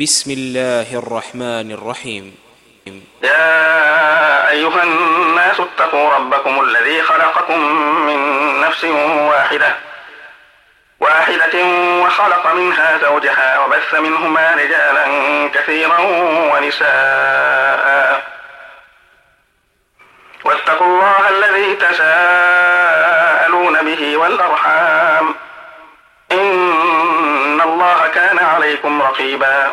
بسم الله الرحمن الرحيم. يا أيها الناس اتقوا ربكم الذي خلقكم من نفس واحدة واحدة وخلق منها زوجها وبث منهما رجالا كثيرا ونساء. واتقوا الله الذي تساءلون به والأرحام. إن الله كان عليكم رقيبا.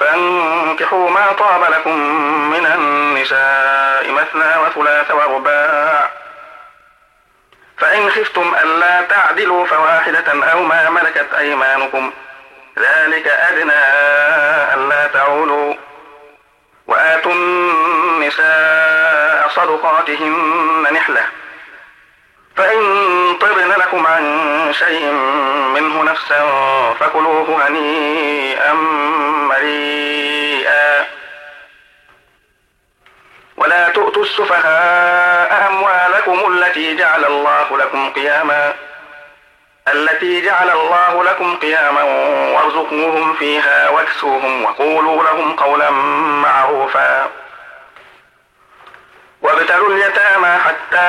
فانكحوا ما طاب لكم من النساء مثنى وثلاث ورباع. فإن خفتم ألا تعدلوا فواحدة أو ما ملكت أيمانكم. ذلك أدنى ألا تعولوا. وآتوا النساء صدقاتهن نحلة. فإن طبن لكم عن شيء منه نفسا فكلوه هنيئا مريئا. ولا تؤتوا السفهاء أموالكم التي جعل الله لكم قياما التي جعل الله لكم قياما وارزقوهم فيها واكسوهم وقولوا لهم قولا معروفا. وابتلوا اليتامى حتى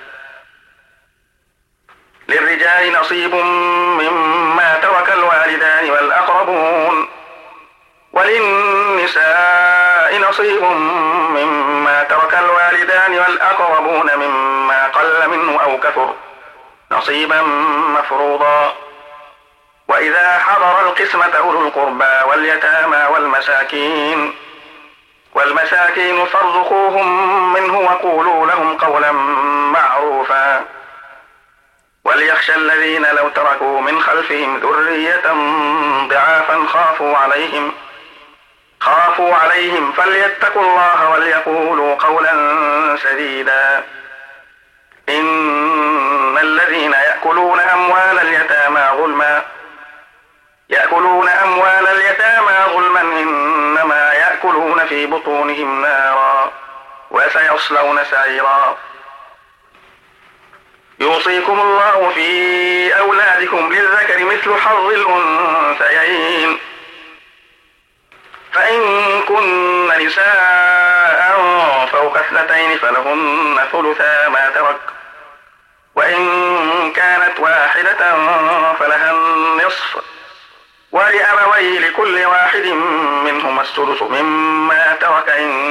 للرجال نصيب مما ترك الوالدان والأقربون. وللنساء نصيب مما ترك الوالدان والأقربون مما قل منه أو كثر نصيبا مفروضا. وإذا حضر القسمة أولو القربى واليتامى والمساكين والمساكين فارزقوهم منه وقولوا لهم قولا معروفا. وليخشى الذين لو تركوا من خلفهم ذرية ضعافا خافوا عليهم. خافوا عليهم. فليتقوا الله وليقولوا قولا سديدا. إن الذين يأكلون أموال اليتامى ظلما. يأكلون أموال اليتامى ظلما. إنما يأكلون في بطونهم نارا. وسيصلون سعيرا. يوصيكم الله في أولادكم للذكر مثل حظ الأنثيين. فإن كن نساء فوق اثنتين فلهن ثلثا ما ترك. وإن كانت واحدة فلها النصف. ولأبويه لكل واحد منهما السدس مما ترك. إن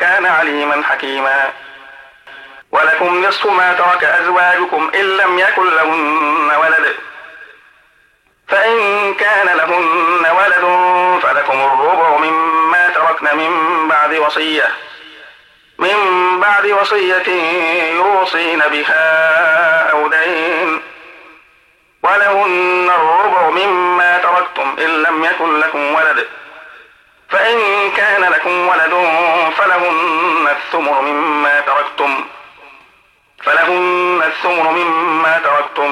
كان عليما حكيما. ولكم نصف ما ترك أزواجكم إن لم يكن لهن ولد. فإن كان لهن ولد فلكم الربع مما تركن من بعد وصية. من بعد وصية يوصين بها أو دين. ولهن الربع مما تركتم إن لم يكن لكم ولد. فإن كان لكم ولد فلهن الثمر مما تركتم فلهن الثمر مما تركتم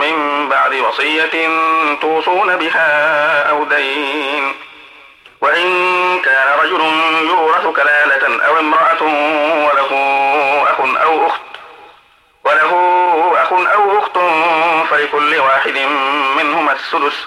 من بعد وصية توصون بها أو دين. وإن كان رجل كلالة أو امرأة وله أخ أو أخت وله أخ أو أخت فلكل واحد منهما السدس.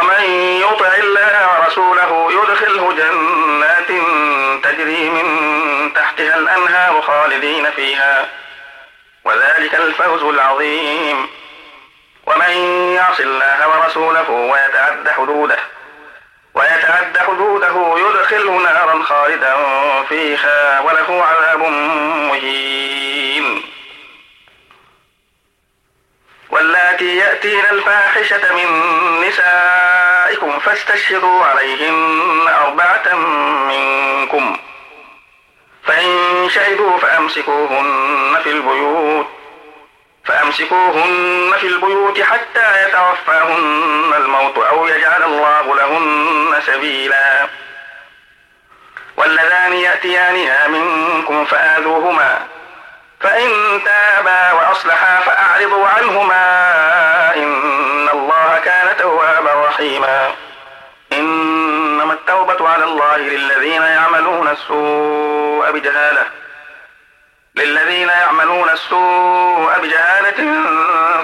ومن يطع الله ورسوله يدخله جنات تجري من تحتها الأنهار خالدين فيها. وذلك الفوز العظيم. ومن يعص الله ورسوله ويتعد حدوده ويتعد حدوده يدخله نارا خالدا فيها وله عذاب مهين. واللاتي يأتين الفاحشة من نسائكم فاستشهدوا عليهن أربعة منكم. فإن شهدوا فأمسكوهن في البيوت فأمسكوهن في البيوت حتى يتوفاهن الموت أو يجعل الله لهن سبيلا. واللذان يأتيانها منكم فآذوهما. فإن تابا وأصلحا فأعرضوا عنهما إن الله كان توابا رحيما. إنما التوبة على الله للذين يعملون السوء بجهالة. للذين يعملون السوء بجهالة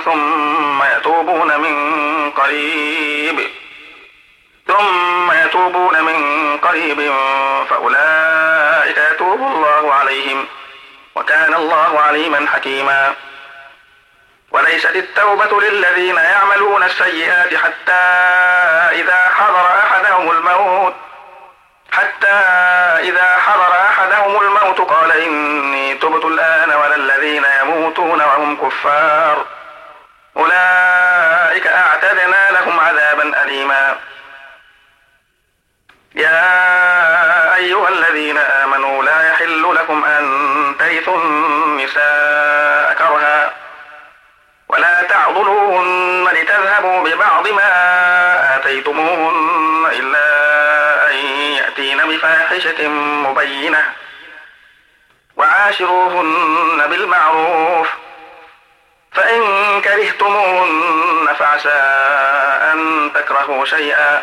ثم يتوبون من قريب. ثم يتوبون من قريب فأولئك يتوب الله عليهم. وكان الله عليما حكيما. وليست التوبة للذين يعملون السيئات حتى إذا حضر أحدهم الموت حتى إذا حضر أحدهم الموت قال إني تبت الآن ولا الذين يموتون وهم كفار. أولئك أعتدنا لهم عذابا أليما. يا أيها الذين آمنوا لا يحل لكم أن ترثوا النساء كرها. ولا تعضلوهن لتذهبوا ببعض ما آتيتموهن إلا أن يأتين بفاحشة مبينة. وعاشروهن بالمعروف. فإن كرهتموهن فعسى أن تكرهوا شيئا.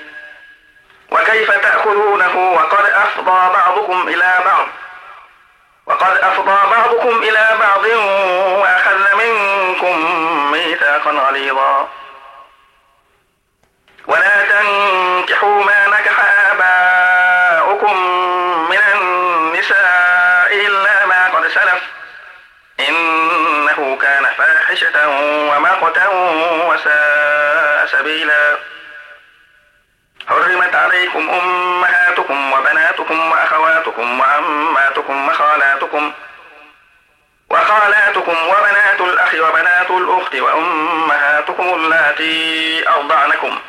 وكيف تأخذونه وقد أفضى بعضكم إلى بعض؟ وقد أفضى بعضكم إلى بعض وأخذ منكم ميثاقا غليظا. ولا تنكحوا ما نكح آباؤكم من النساء إلا ما قد سلف. إنه كان فاحشة ومقتا وساء سبيلا. حرمت عليكم أمهاتكم وبناتكم وأخواتكم وعماتكم وخالاتكم وخالاتكم وبنات الأخ وبنات الأخت وأمهاتكم اللاتي أرضعنكم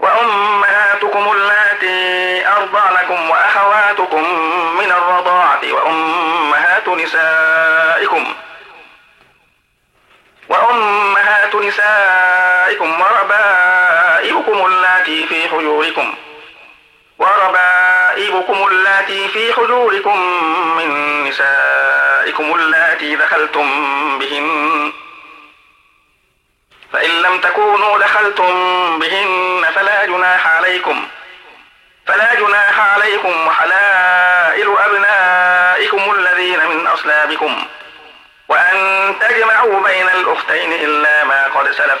وأمهاتكم اللاتي أرضعنكم وأخواتكم حجوركم وربائبكم اللاتي في حجوركم من نسائكم اللاتي دخلتم بهن فإن لم تكونوا دخلتم بهن فلا جناح عليكم فلا جناح عليكم وحلائل أبنائكم الذين من أصلابكم وأن تجمعوا بين الأختين إلا ما قد سلف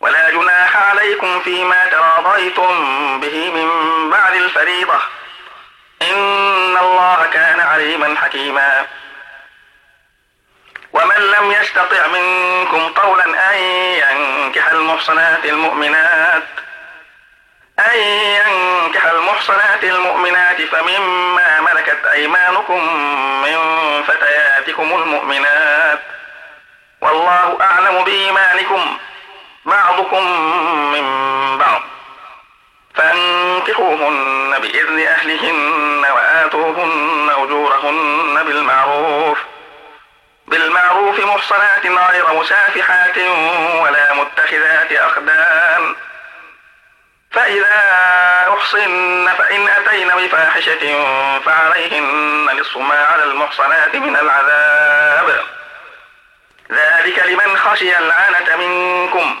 ولا جناح عليكم فيما تراضيتم به من بعد الفريضة. إن الله كان عليما حكيما. ومن لم يستطع منكم قولا أن ينكح المحصنات المؤمنات أن ينكح المحصنات المؤمنات فمما ملكت أيمانكم من فتياتكم المؤمنات. والله أعلم بإيمانكم. بعضكم من بعض. فانكحوهن بإذن أهلهن وآتوهن أجورهن بالمعروف. بالمعروف محصنات غير مسافحات ولا متخذات أخدان. فإذا أحصن فإن أتين بفاحشة فعليهن نصف ما على المحصنات من العذاب. ذلك لمن خشي العنة منكم.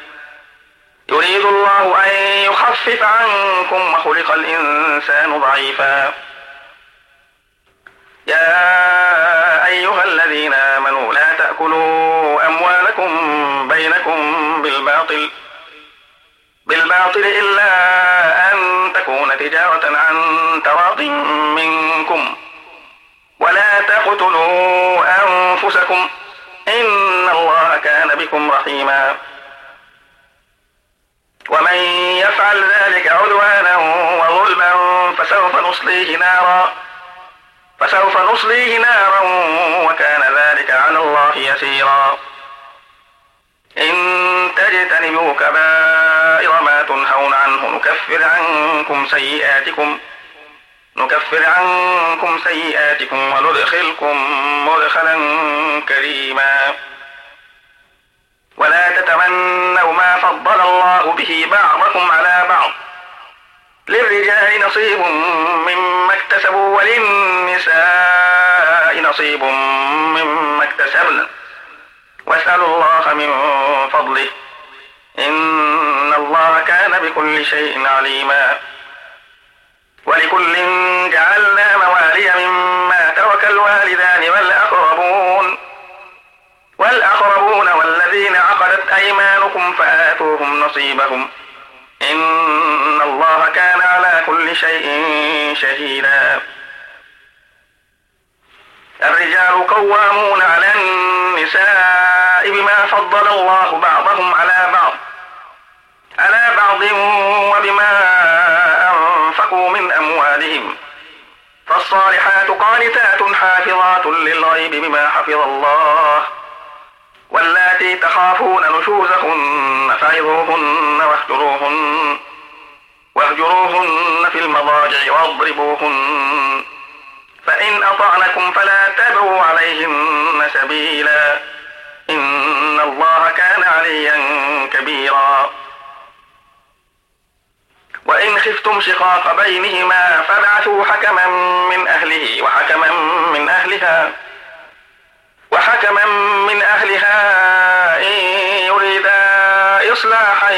يريد الله أن يخفف عنكم وخلق الإنسان ضعيفا. يا أيها الذين آمنوا لا تأكلوا أموالكم بينكم بالباطل بالباطل إلا أن تكون تجارة عن تراض منكم. ولا تقتلوا أنفسكم إن الله كان بكم رحيما. ومن يفعل ذلك عدوانا وظلما فسوف نصليه نارا. فسوف نصليه نارا وكان ذلك على الله يسيرا. إن تجتنبوا كبائر ما تنهون عنه نكفر عنكم سيئاتكم نكفر عنكم سيئاتكم وندخلكم مدخلا كريما. ولا تتمنوا ما بعضكم على بعض. للرجال نصيب مما اكتسبوا وللنساء نصيب مما اكتسبن. واسألوا الله من فضله. إن الله كان بكل شيء عليما. ولكل جعلنا موالي مما ترك الوالدان والأقربون والأقربون والذين عقدت فآتوهم نصيبهم. إن الله كان على كل شيء شهيدا. الرجال قوامون على النساء بما فضل الله بعضهم على بعض على بعض وبما أنفقوا من أموالهم. فالصالحات قانتات حافظات للغيب بما حفظ الله. واللاتي تخافون نشوزهن فعظوهن واهجروهن واهجروهن في المضاجع واضربوهن. فإن أطعنكم فلا تبغوا عليهن سبيلا. إن الله كان عليا كبيرا. وإن خفتم شقاق بينهما فابعثوا حكما من أهله وحكما من أهلها. وحكما من أهلها إن يريدا إصلاحا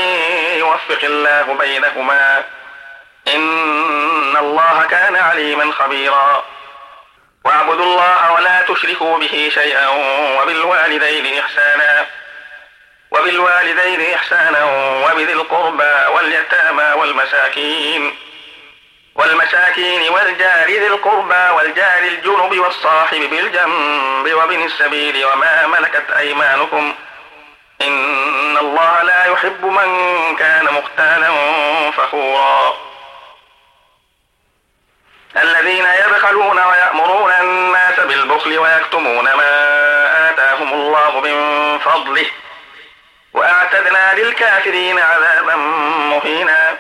يوفق الله بينهما. إن الله كان عليما خبيرا. واعبدوا الله ولا تشركوا به شيئا وبالوالدين إحسانا. وبالوالدين إحسانا وبذي القربى واليتامى والمساكين. والمساكين والجار ذي القربى والجار الجنب والصاحب بالجنب وابن السبيل وما ملكت أيمانكم. إن الله لا يحب من كان مختالا فخورا. الذين يبخلون ويأمرون الناس بالبخل ويكتمون ما آتاهم الله من فضله. وأعتدنا للكافرين عذابا مهينا.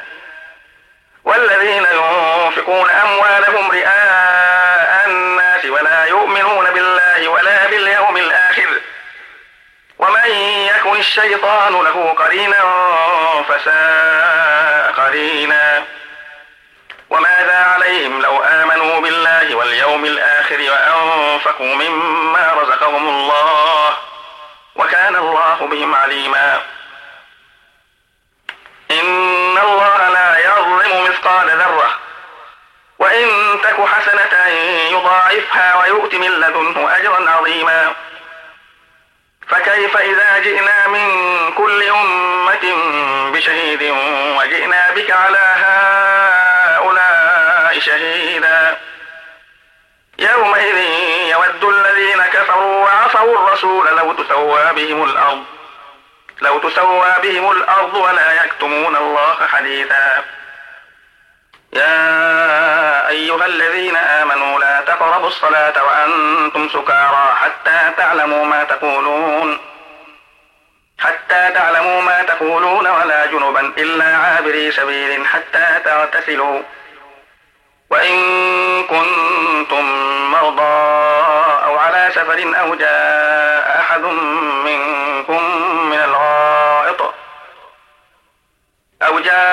والذين ينفقون أموالهم رئاء الناس ولا يؤمنون بالله ولا باليوم الآخر. ومن يكن الشيطان له قرينا فساء قرينا. وماذا عليهم لو آمنوا بالله واليوم الآخر وأنفقوا مما رزقهم الله وكان الله بهم عليما. إن الله لا يظلم مثقال ذرة. وإن تك حسنة يضاعفها ويؤت من لدنه أجرا عظيما. فكيف إذا جئنا من كل أمة بشهيد وجئنا بك على هؤلاء شهيدا؟ يومئذ يود الذين كفروا وعصوا الرسول لو تسوى بهم الأرض لو تسوى بهم الأرض ولا يكتمون الله حديثا. يا أيها الذين آمنوا لا تقربوا الصلاة وأنتم سكارى حتى تعلموا ما تقولون. حتى تعلموا ما تقولون ولا جنبا إلا عابري سبيل حتى تغتسلوا وإن كنتم مرضى أو على سفر أو جاء أحد منكم من الغائط أو جاء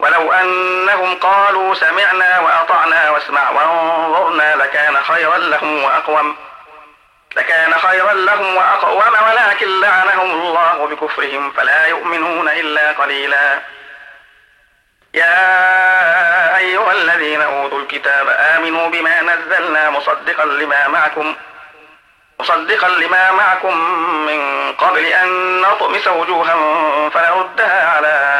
ولو أنهم قالوا سمعنا وأطعنا واسمع وانظرنا لكان خيرا لهم وأقوم لكان خيرا لهم وأقوم ولكن لعنهم الله بكفرهم فلا يؤمنون إلا قليلا. يا أيها الذين أوتوا الكتاب آمنوا بما نزلنا مصدقا لما معكم مصدقا لما معكم من قبل أن نطمس وجوها فنردها على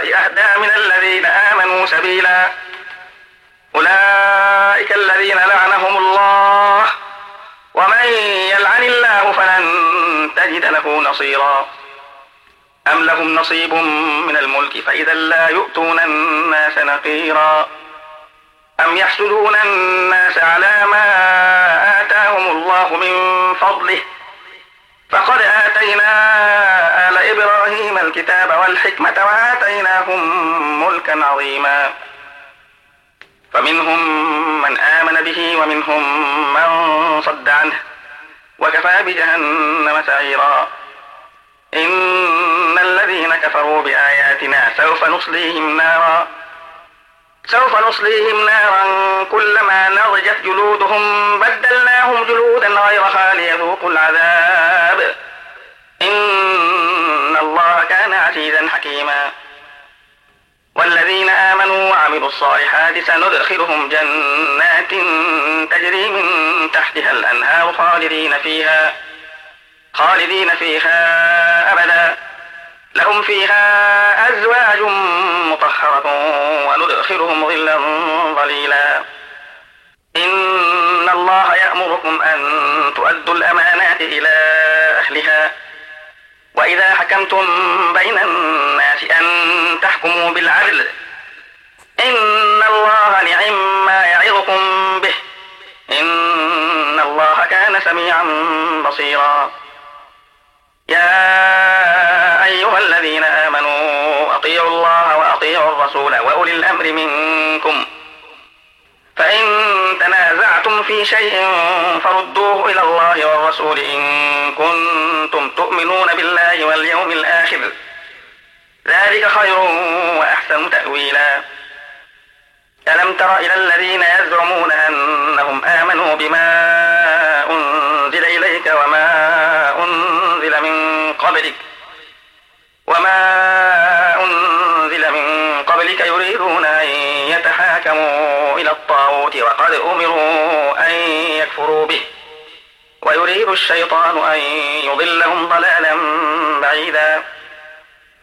أهدى من الذين آمنوا سبيلا. أولئك الذين لعنهم الله. ومن يلعن الله فلن تجد له نصيرا. أم لهم نصيب من الملك فإذا لا يؤتون الناس نقيرا. أم يحسدون الناس على ما آتاهم الله من فضله. فقد آتينا إبراهيم الكتاب والحكمة وآتيناهم ملكا عظيما. فمنهم من آمن به ومنهم من صد عنه وكفى بجهنم سعيرا. إن الذين كفروا بآياتنا سوف نصليهم نارا. سوف نصليهم نارا كلما نضجت جلودهم بدلناهم جلودا غيرها ليذوقوا العذاب. الله كان عزيزا حكيما. والذين آمنوا وعملوا الصالحات سندخلهم جنات تجري من تحتها الأنهار خالدين فيها خالدين فيها أبدا. لهم فيها أزواج مطهرة وندخلهم ظلا ظليلا. إن الله يأمركم أن تؤدوا الأمانات إلى أهلها. وإذا حكمتم بين الناس أن تحكموا بالعدل إن الله نعم ما يعظكم به إن الله كان سميعا بصيرا. يا أيها الذين آمنوا أطيعوا الله وأطيعوا الرسول وأولي الأمر منكم فإن تنازعتم في شيء فردوه إلى الله والرسول إن كنتم تؤمنون بالله واليوم الآخر. ذلك خير وأحسن تأويلا. ألم تر إلى الذين يزعمون أنهم آمنوا بما أنزل إليك وما أنزل من قبلك وما وقد أمروا أن يكفروا به. ويريد الشيطان أن يضلهم ضلالا بعيدا.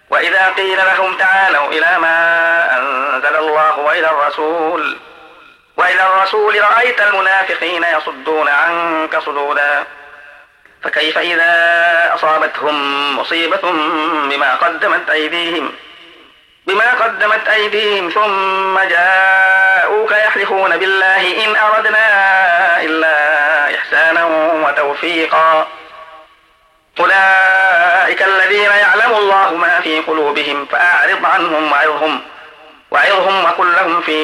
وإذا قيل لهم تعالوا إلى ما أنزل الله وإلى الرسول وإلى الرسول رأيت المنافقين يصدون عنك صدودا. فكيف إذا أصابتهم مصيبة بما قدمت أيديهم؟ بما قدمت أيديهم ثم جاءوك يحلفون بالله إن أردنا إلا إحسانا وتوفيقا. أولئك الذين يعلم الله ما في قلوبهم فأعرض عنهم وعظهم وعظهم وقل لهم في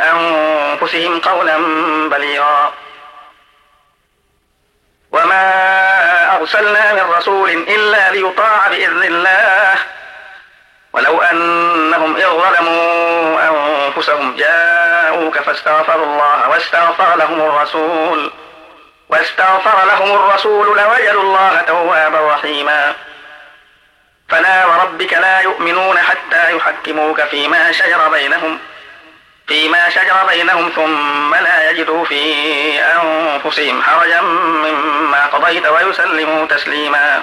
أنفسهم قولا بليغا. وما أرسلنا من رسول إلا ليطاع بإذن الله. ولو أنهم إذ ظلموا أنفسهم جاءوك فاستغفروا الله واستغفر لهم الرسول واستغفر لهم الرسول لوجدوا الله توابا رحيما. فلا وربك لا يؤمنون حتى يحكموك فيما شجر بينهم فيما شجر بينهم ثم لا يجدوا في أنفسهم حرجا مما قضيت ويسلموا تسليما.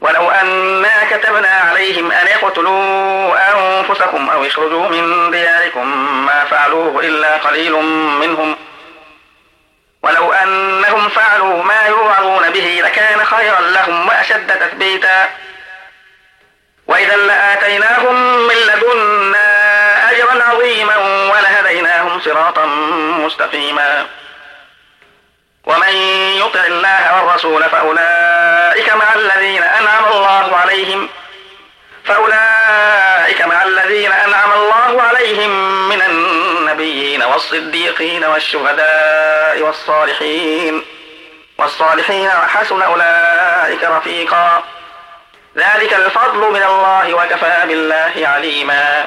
ولو أنا كتبنا عليهم أن يقتلوا أنفسكم أو يخرجوا من دياركم ما فعلوه إلا قليل منهم. ولو أنهم فعلوا ما يوعظون به لكان خيرا لهم وأشد تثبيتا. وإذا لآتيناهم من لدنا أجرا عظيما ولهديناهم صراطا مستقيما. ومن يطع الله والرسول فأولئك مع الذين أنعم الله عليهم فأولئك مع الذين أنعم الله عليهم من النبيين والصديقين والشهداء والصالحين. والصالحين وحسن أولئك رفيقا. ذلك الفضل من الله وكفى بالله عليما.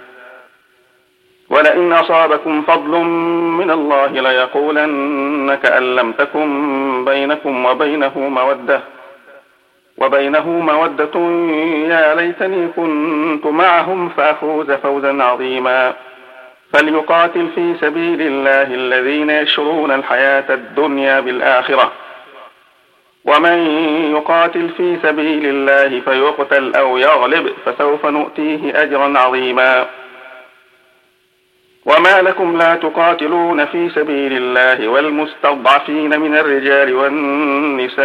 ولئن أصابكم فضل من الله ليقولن كأن لم تكن بينكم وبينه مودة وبينه مودة يا ليتني كنت معهم فأفوز فوزا عظيما. فليقاتل في سبيل الله الذين يشرون الحياة الدنيا بالآخرة. ومن يقاتل في سبيل الله فيقتل أو يغلب فسوف نؤتيه أجرا عظيما. وما لكم لا تقاتلون في سبيل الله والمستضعفين من الرجال والنساء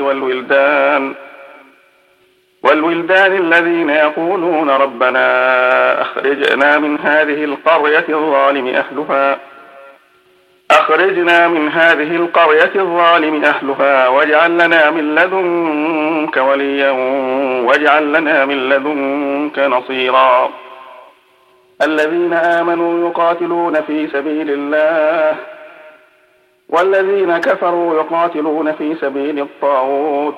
والولدان والولدان الذين يقولون ربنا أخرجنا من هذه القرية الظالم أهلها أخرجنا من هذه القرية الظالم أهلها واجعل لنا من لدنك وليا واجعل لنا من لدنك نصيرا الذين آمنوا يقاتلون في سبيل الله والذين كفروا يقاتلون في سبيل الطاغوت.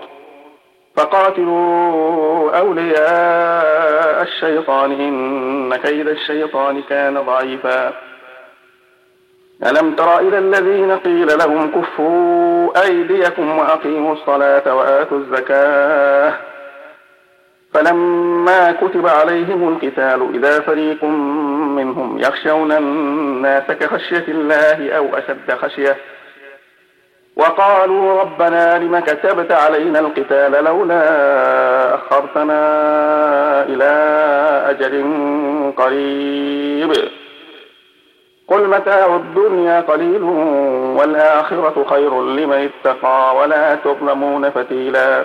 فقاتلوا أولياء الشيطان إن كيد الشيطان كان ضعيفا. ألم تر إلى الذين قيل لهم كفوا أيديكم وأقيموا الصلاة وآتوا الزكاة؟ فلما كتب عليهم القتال إذا فريق منهم يخشون الناس كخشية الله أو أشد خشية وقالوا ربنا لم كتبت علينا القتال لولا أخرتنا إلى أجل قريب. قل متاع الدنيا قليل والآخرة خير لمن اتقى ولا تظلمون فتيلا.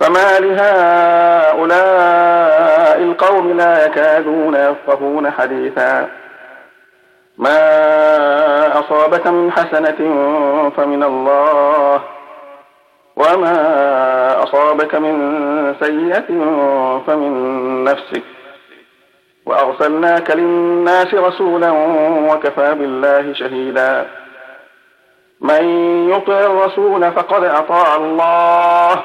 فما لهؤلاء القوم لا يكادون يفقهون حديثا. ما أصابك من حسنة فمن الله وما أصابك من سيئة فمن نفسك. وأرسلناك للناس رسولا وكفى بالله شهيدا. من يطع الرسول فقد أطاع الله.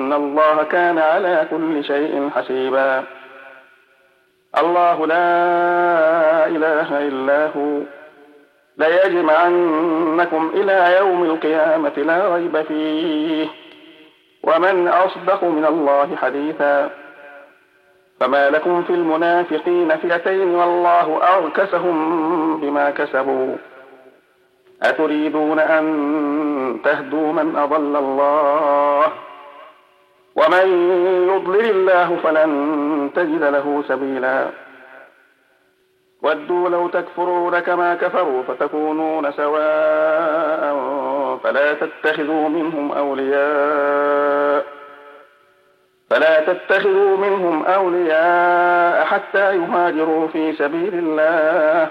الله كان على كل شيء حسيبا. الله لا إله إلا هو. ليجمعنكم إلى يوم القيامة لا ريب فيه. ومن أصدق من الله حديثا. فما لكم في المنافقين فئتين والله أركسهم بما كسبوا. أتريدون أن تهدوا من أضل الله؟ ومن يضلل الله فلن تجد له سبيلا. ودوا لو تكفرون كما كفروا فتكونون سواء فلا تتخذوا منهم أولياء فلا تتخذوا منهم أولياء حتى يهاجروا في سبيل الله.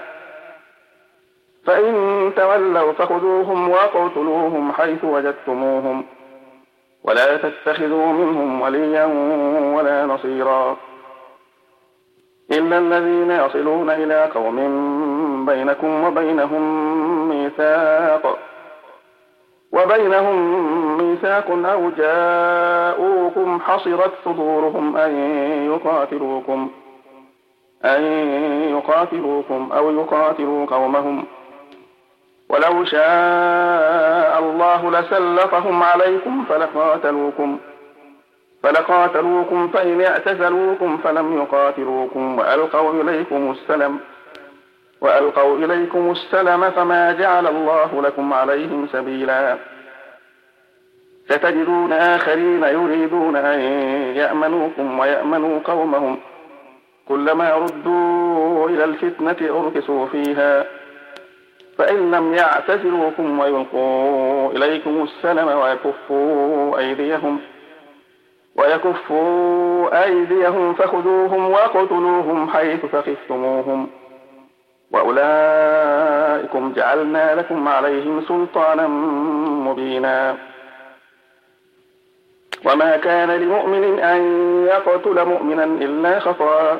فإن تولوا فخذوهم وأقتلوهم حيث وجدتموهم. ولا تتخذوا منهم وليا ولا نصيرا. إلا الذين يصلون إلى قوم بينكم وبينهم ميثاق وبينهم ميثاق أو جاءوكم حصرت صدورهم أن يقاتلوكم أن يقاتلوكم أو يقاتلوا قومهم. ولو شاء الله لسلطهم عليكم فلقاتلوكم فلقاتلوكم فإن اعتزلوكم فلم يقاتلوكم وألقوا إليكم السلم وألقوا إليكم السلم فما جعل الله لكم عليهم سبيلا. ستجدون آخرين يريدون أن يأمنوكم ويأمنوا قومهم كلما ردوا إلى الفتنة أركسوا فيها. فإن لم يعتزلوكم ويلقوا إليكم السلم ويكفوا أيديهم ويكفوا أيديهم فخذوهم وقتلوهم حيث ثقفتموهم. وأولئكم جعلنا لكم عليهم سلطانا مبينا. وما كان لمؤمن أن يقتل مؤمنا إلا خطأ.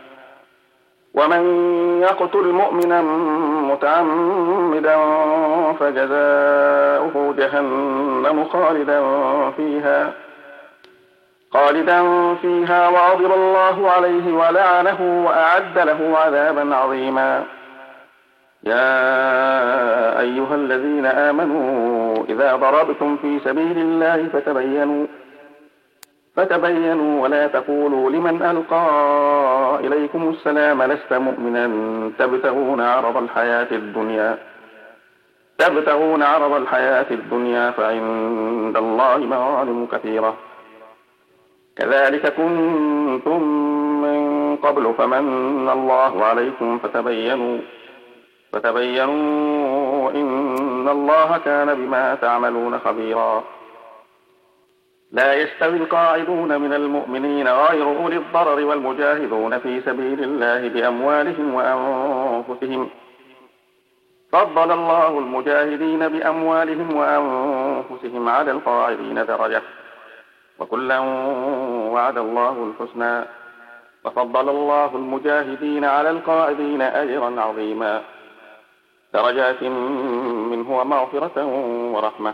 ومن يقتل مؤمنا متعمدا فجزاؤه جهنم خالدا فيها خالدا فيها وغضب الله عليه ولعنه وأعد له عذابا عظيما. يا أيها الذين آمنوا إذا ضربتم في سبيل الله فتبينوا فتبينوا ولا تقولوا لمن ألقى إليكم السلام لست مؤمنا. تبتغون عرض الحياة الدنيا. تبتغون عرض الحياة الدنيا فعند الله مغانم كثيرة. كذلك كنتم من قبل فمن الله عليكم فتبينوا. فتبينوا إن الله كان بما تعملون خبيرا. لا يستوي القاعدون من المؤمنين غير أولي الضرر والمجاهدون في سبيل الله بأموالهم وأنفسهم. فضل الله المجاهدين بأموالهم وأنفسهم على القاعدين درجة. وكلا وعد الله الحسنى. وفضل الله المجاهدين على القاعدين أجرا عظيما. درجات منه ومغفرة ورحمة.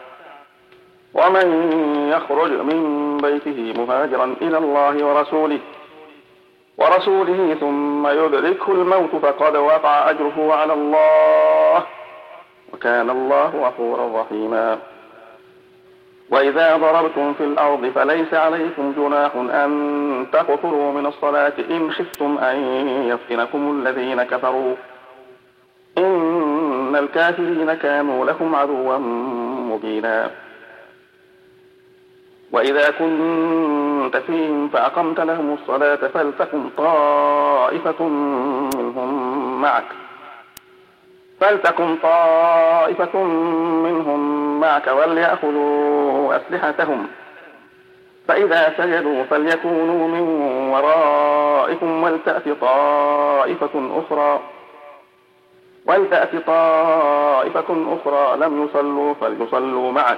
ومن يخرج من بيته مهاجرا إلى الله ورسوله ورسوله ثم يدركه الموت فقد وقع أجره على الله وكان الله غفورا رحيما. وإذا ضربتم في الأرض فليس عليكم جناح أن تقصروا من الصلاة إن خفتم أن يفتنكم الذين كفروا. إن الكافرين كانوا لكم عدوا مبينا. وإذا كنت فيهم فأقمت لهم الصلاة فلتكن طائفة منهم معك. فلتكن طائفة منهم معك وليأخذوا أسلحتهم. فإذا سجدوا فليكونوا من ورائكم ولتأت طائفة أخرى. ولتأت طائفة أخرى لم يصلوا فليصلوا معك.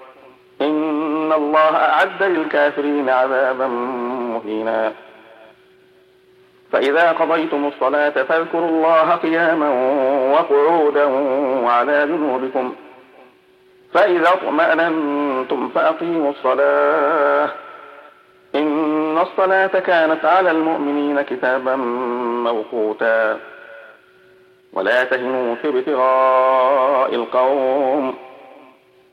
إن الله أعد للكافرين عذابا مهينا. فإذا قضيتم الصلاة فاذكروا الله قياما وقعودا وعلى جنوبكم. فإذا اطمأننتم فأقيموا الصلاة. إن الصلاة كانت على المؤمنين كتابا موقوتا. ولا تهنوا في ابتغاء القوم.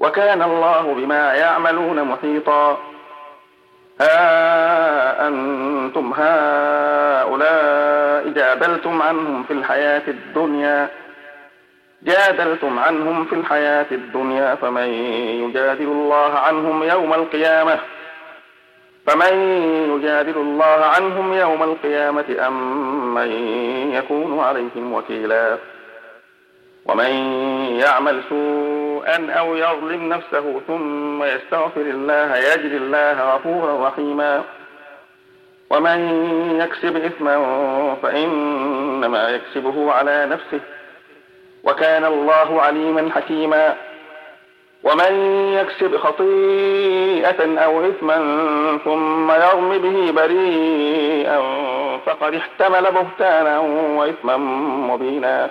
وكان الله بما يعملون محيطا. ها أنتم هؤلاء جادلتم عنهم في الحياة الدنيا. جادلتم عنهم في الحياة الدنيا فمن يجادل الله عنهم يوم القيامة؟ فمن يجادل الله عنهم يوم القيامة أم من يكون عليهم وكيلا؟ ومن يعمل سوءا أو يظلم نفسه ثم يستغفر الله يجد الله غفورا رحيما. ومن يكسب إثما فإنما يكسبه على نفسه. وكان الله عليما حكيما. ومن يكسب خطيئة أو إثما ثم يرم به بريئا فقد احتمل بهتانا وإثما مبينا.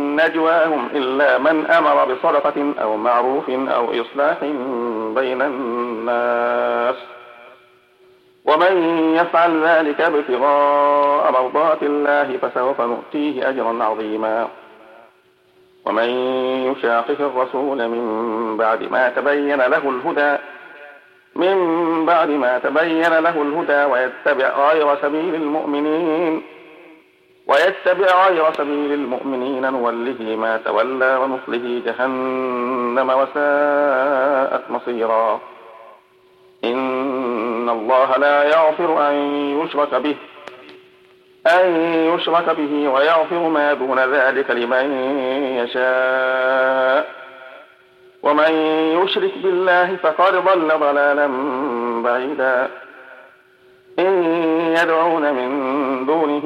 نجواهم إلا من أمر بصدقة أو معروف أو إصلاح بين الناس. ومن يفعل ذلك ابتغاء مرضات الله فسوف نؤتيه أجرا عظيما. ومن يشاقق الرسول من بعد ما تبين له الهدى من بعد ما تبين له الهدى ويتبع غير سبيل المؤمنين ويتبع غير سبيل المؤمنين نوله ما تولى ونصله جهنم وساءت مصيرا. إن الله لا يغفر أن يشرك به أن يشرك به ويغفر ما دون ذلك لمن يشاء. ومن يشرك بالله فقد ضل ضلالا بعيدا. إن يدعون من دونه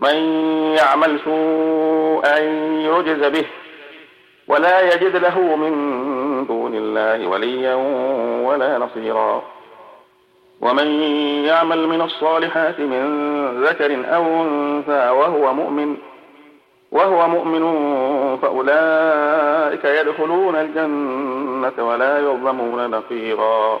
من يعمل سوءا يجز به ولا يجد له من دون الله وليا ولا نصيرا. ومن يعمل من الصالحات من ذكر أو أنثى وهو مؤمن وهو مؤمن فأولئك يدخلون الجنة ولا يظلمون نقيرا.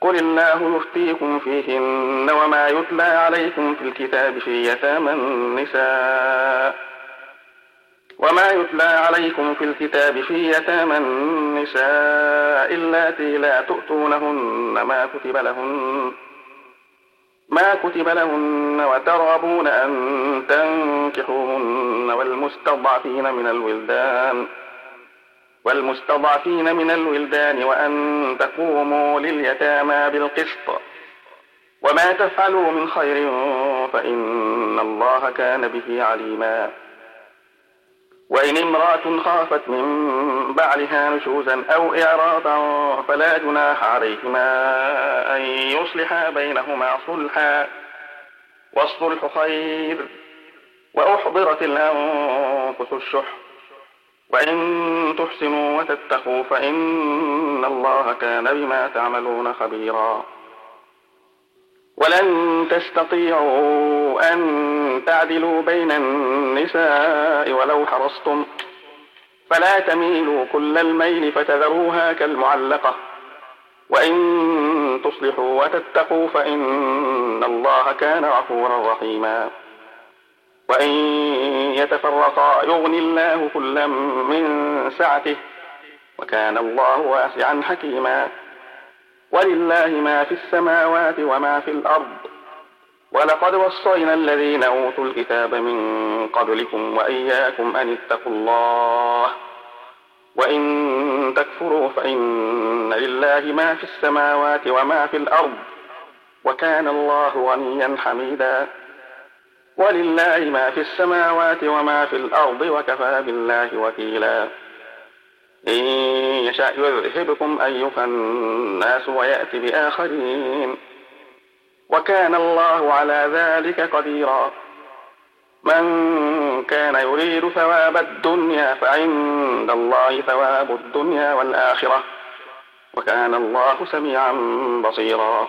قل الله يفتيكم فيهن وما يتلى عليكم في الكتاب في يتامى النساء وما يتلى عليكم في الكتاب في يتامى النساء اللاتي لا تؤتونهن ما كتب لهن ما كتب لهن وترغبون أن تنكحوهن والمستضعفين من الولدان والمستضعفين من الولدان وأن تقوموا لليتامى بالقسط. وما تفعلوا من خير فإن الله كان به عليما. وإن امرأة خافت من بعلها نشوزا أو إعراضا فلا جناح عليهما أن يصلحا بينهما صلحا. والصلح خير وأحضرت الأنفس الشح. وإن تحسنوا وتتقوا فإن الله كان بما تعملون خبيرا. ولن تستطيعوا أن تعدلوا بين النساء ولو حرصتم. فلا تميلوا كل الميل فتذروها كالمعلقة. وإن تصلحوا وتتقوا فإن الله كان غفورا رحيما. وإن يتفرقا يغني الله كلا من سعته وكان الله واسعا حكيما. ولله ما في السماوات وما في الأرض. ولقد وصينا الذين أوتوا الكتاب من قبلكم وإياكم أن اتقوا الله. وإن تكفروا فإن لله ما في السماوات وما في الأرض. وكان الله غنيا حميدا. ولله ما في السماوات وما في الأرض وكفى بالله وكيلا. إن يشاء يذهبكم أيها الناس ويأتي بآخرين. وكان الله على ذلك قديرا. من كان يريد ثواب الدنيا فعند الله ثواب الدنيا والآخرة. وكان الله سميعا بصيرا.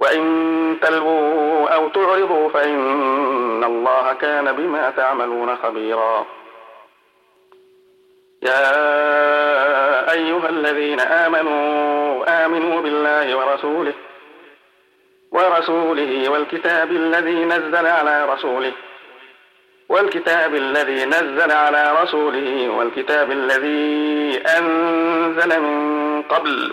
وإن تلووا أو تعرضوا فإن الله كان بما تعملون خبيرا. يا أيها الذين آمنوا آمنوا بالله ورسوله ورسوله والكتاب الذي نزل على رسوله والكتاب الذي نزل على رسوله والكتاب الذي أنزل من قبل.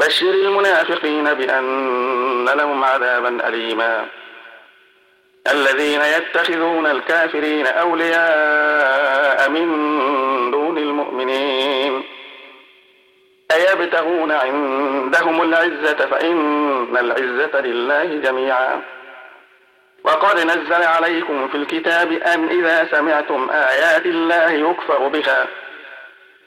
بشر المنافقين بأن لهم عذابا أليما. الذين يتخذون الكافرين أولياء من دون المؤمنين أيبتغون عندهم العزة فإن العزة لله جميعا. وقد نزل عليكم في الكتاب أن إذا سمعتم آيات الله يكفر بها.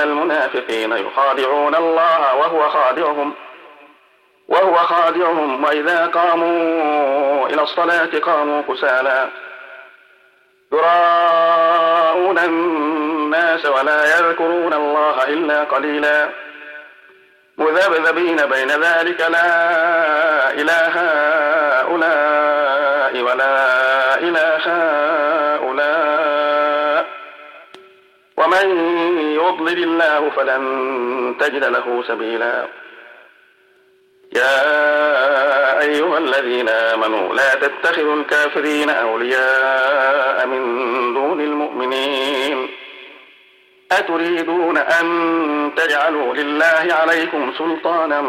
المنافقين يخادعون الله وهو خادعهم وهو خادعهم وإذا قاموا إلى الصلاة قاموا كسالى يراءون الناس ولا يذكرون الله إلا قليلا مذبذبين بين ذلك لا إله هؤلاء ولا إله هؤلاء ومن يضلل الله فلن تجد له سبيلا. يا أيها الذين آمنوا لا تتخذوا الكافرين أولياء من دون المؤمنين. أتريدون أن تجعلوا لله عليكم سلطانا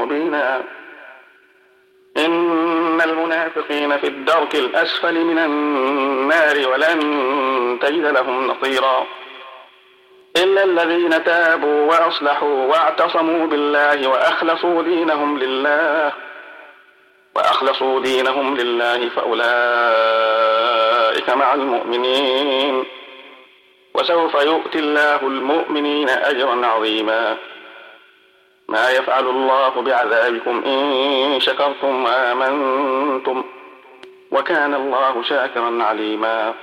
مبينا. إن المنافقين في الدرك الأسفل من النار ولن تجد لهم نصيرا. إلا الذين تابوا وأصلحوا واعتصموا بالله وأخلصوا دينهم لله وأخلصوا دينهم لله فأولئك مع المؤمنين وسوف يؤتي الله المؤمنين أجرا عظيما ما يفعل الله بعذابكم إن شكرتم وآمنتم وكان الله شاكرا عليما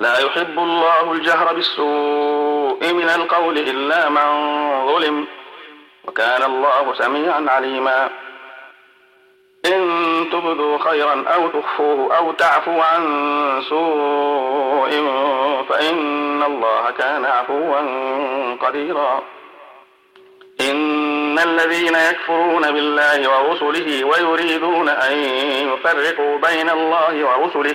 لا يحب الله الجهر بالسوء من القول إلا من ظلم وكان الله سميعا عليما. إن تبدوا خيرا أو تخفوه أو تعفو عن سوء فإن الله كان عفوا قديرا. إن الذين يكفرون بالله ورسله ويريدون أن يفرقوا بين الله ورسله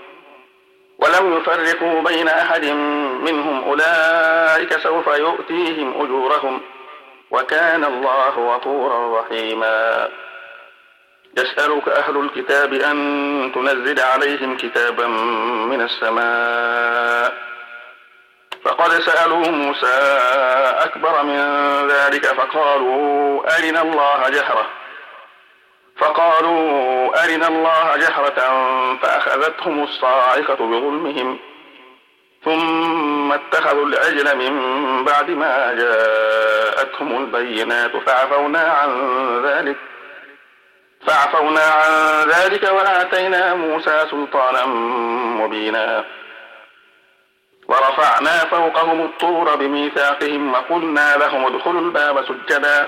ولم يفرقوا بين أحد منهم أولئك سوف يؤتيهم أجورهم. وكان الله غفورا رحيما. يسألك أهل الكتاب أن تنزل عليهم كتابا من السماء. فقد سألوا موسى أكبر من ذلك فقالوا أرنا الله جهرة. فقالوا أرنا الله جهرة فأخذتهم الصاعقة بظلمهم ثم اتخذوا العجل من بعد ما جاءتهم البينات فعفونا عن ذلك فعفونا عن ذلك وآتينا موسى سلطانا مبينا ورفعنا فوقهم الطور بميثاقهم وقلنا لهم ادخلوا الباب سجدا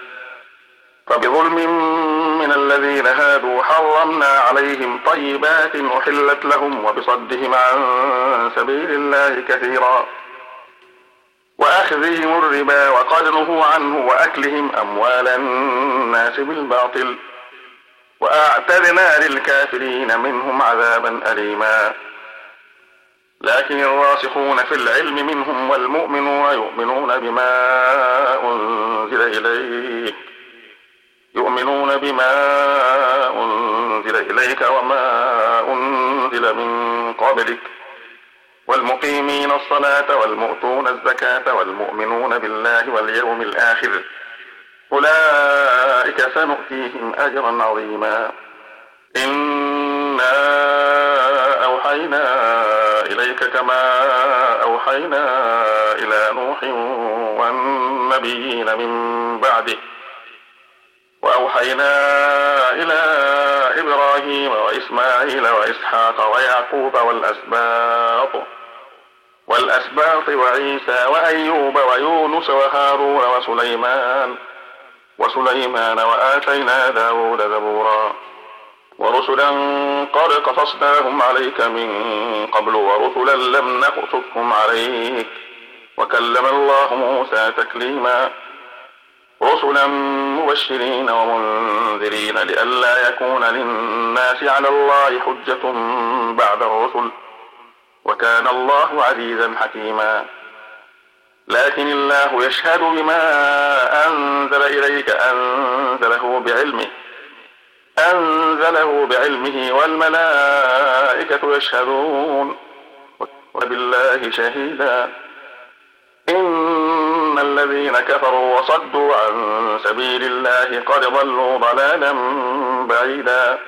فبظلم من الذين هادوا حرمنا عليهم طيبات أحلت لهم وبصدهم عن سبيل الله كثيرا. وأخذهم الربا وقد نهوا عنه وأكلهم أموال الناس بالباطل. وأعتدنا للكافرين منهم عذابا أليما. لكن الراسخون في العلم منهم والمؤمنون يؤمنون بما أنزل إليك. يؤمنون بما أنزل إليك وما أنزل من قبلك والمقيمين الصلاة والمؤتون الزكاة والمؤمنون بالله واليوم الآخر. أولئك سنؤتيهم أجرا عظيما. إنا أوحينا إليك كما أوحينا إلى نوح والنبيين من بعده. وأوحينا إلى إبراهيم وإسماعيل وإسحاق ويعقوب والأسباط والأسباط وعيسى وأيوب ويونس وهارون وسليمان وسليمان وآتينا داود زبورا. ورسلا قد قصصناهم عليك من قبل ورسلا لم نقصصهم عليك. وكلم الله موسى تكليما. رسلا مبشرين ومنذرين لئلا يكون للناس على الله حجة بعد الرسل. وكان الله عزيزا حكيما. لكن الله يشهد بما أنزل إليك أنزله بعلمه. أنزله بعلمه والملائكة يشهدون. وبالله شهيدا. إن الذين كفروا وصدوا عن سبيل الله قد ضلوا ضلالا بعيدا.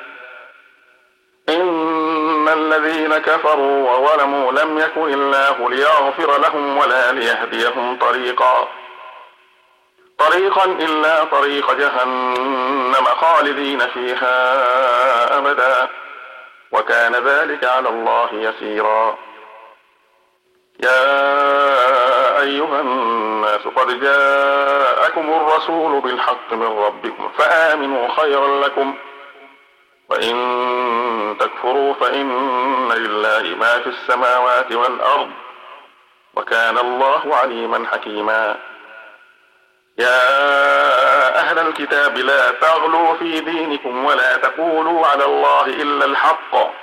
إن الذين كفروا وظلموا لم يكن الله ليغفر لهم ولا ليهديهم طريقا. طريقا إلا طريق جهنم خالدين فيها أبدا. وكان ذلك على الله يسيرا. يا أيها الناس قد جاءكم الرسول بالحق من ربكم فآمنوا خيرا لكم. وإن تكفروا فإن لله ما في السماوات والأرض وكان الله عليما حكيما. يا أهل الكتاب لا تغلوا في دينكم ولا تقولوا على الله إلا الحق.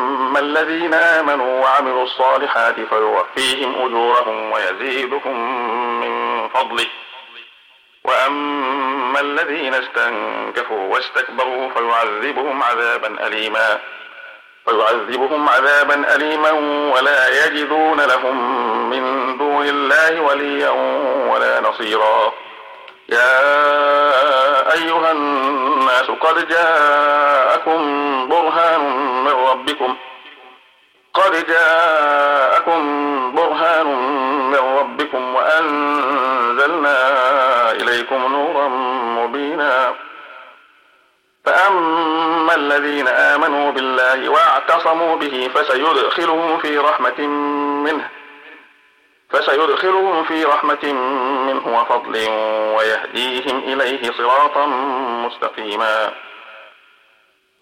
الذين آمنوا وعملوا الصالحات فيوفيهم أجورهم ويزيدهم من فضله. وأما الذين استنكفوا واستكبروا فيعذبهم عذابا أليما. فيعذبهم عذابا أليما ولا يجدون لهم من دون الله وليا ولا نصيرا. يا أيها الناس قد جاءكم برهان من ربكم قد جاءكم برهان من ربكم وأنزلنا إليكم نورا مبينا. فأما الذين آمنوا بالله واعتصموا به فسيدخلهم في رحمة منه فسيدخلهم في رحمة منه وفضل ويهديهم إليه صراطا مستقيما.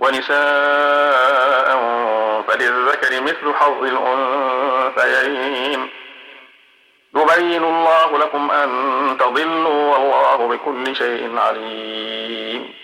ونساء فللذكر مثل حظ الأنثيين. يبين الله لكم أن تضلوا والله بكل شيء عليم.